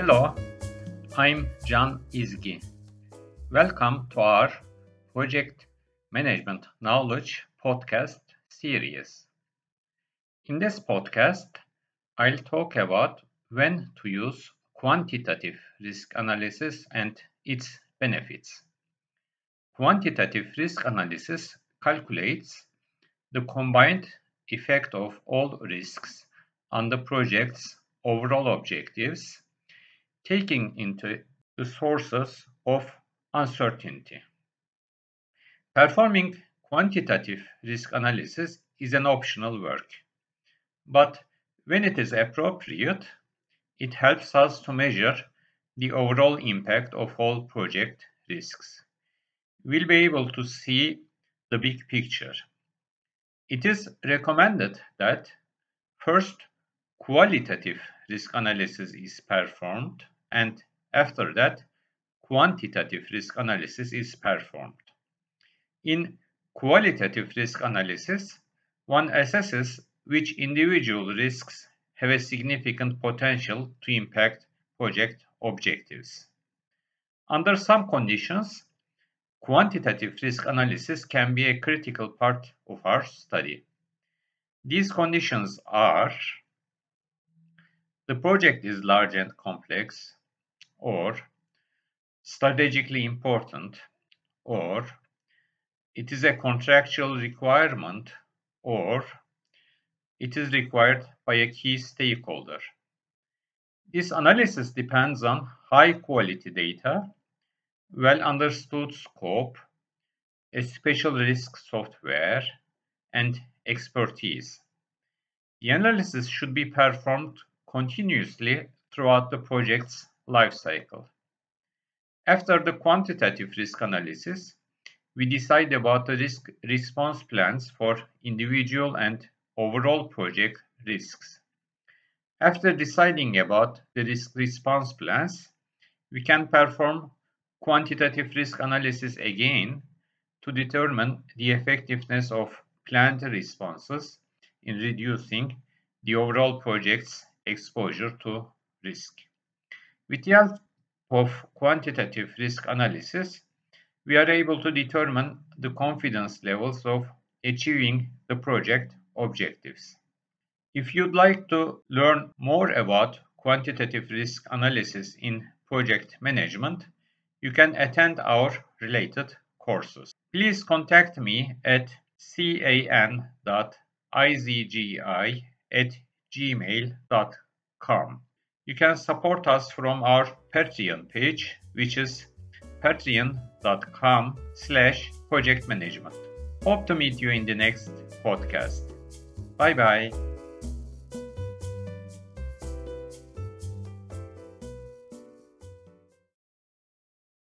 Hello, I'm Can Izgi. Welcome to our Project Management Knowledge podcast series. In this podcast, I'll talk about when to use quantitative risk analysis and its benefits. Quantitative risk analysis calculates the combined effect of all risks on the project's overall objectives, taking into the sources of uncertainty. Performing quantitative risk analysis is an optional work, but when it is appropriate, it helps us to measure the overall impact of all project risks. We'll be able to see the big picture. It is recommended that first qualitative risk analysis is performed and after that quantitative risk analysis is performed. In qualitative risk analysis, one assesses which individual risks have a significant potential to impact project objectives. Under some conditions, quantitative risk analysis can be a critical part of our study. These conditions are the project is large and complex, or strategically important, or it is a contractual requirement, or it is required by a key stakeholder. This analysis depends on high quality data, well understood scope, a special risk software, and expertise. The analysis should be performed continuously throughout the project's lifecycle. After the quantitative risk analysis, we decide about the risk response plans for individual and overall project risks. After deciding about the risk response plans, we can perform quantitative risk analysis again to determine the effectiveness of planned responses in reducing the overall project's exposure to risk. With the help of quantitative risk analysis, we are able to determine the confidence levels of achieving the project objectives. If you'd like to learn more about quantitative risk analysis in project management, you can attend our related courses. Please contact me at can.izgi at gmail.com. You can support us from our Patreon page, which is patreon.com slash project management. Hope to meet you in the next podcast. Bye bye.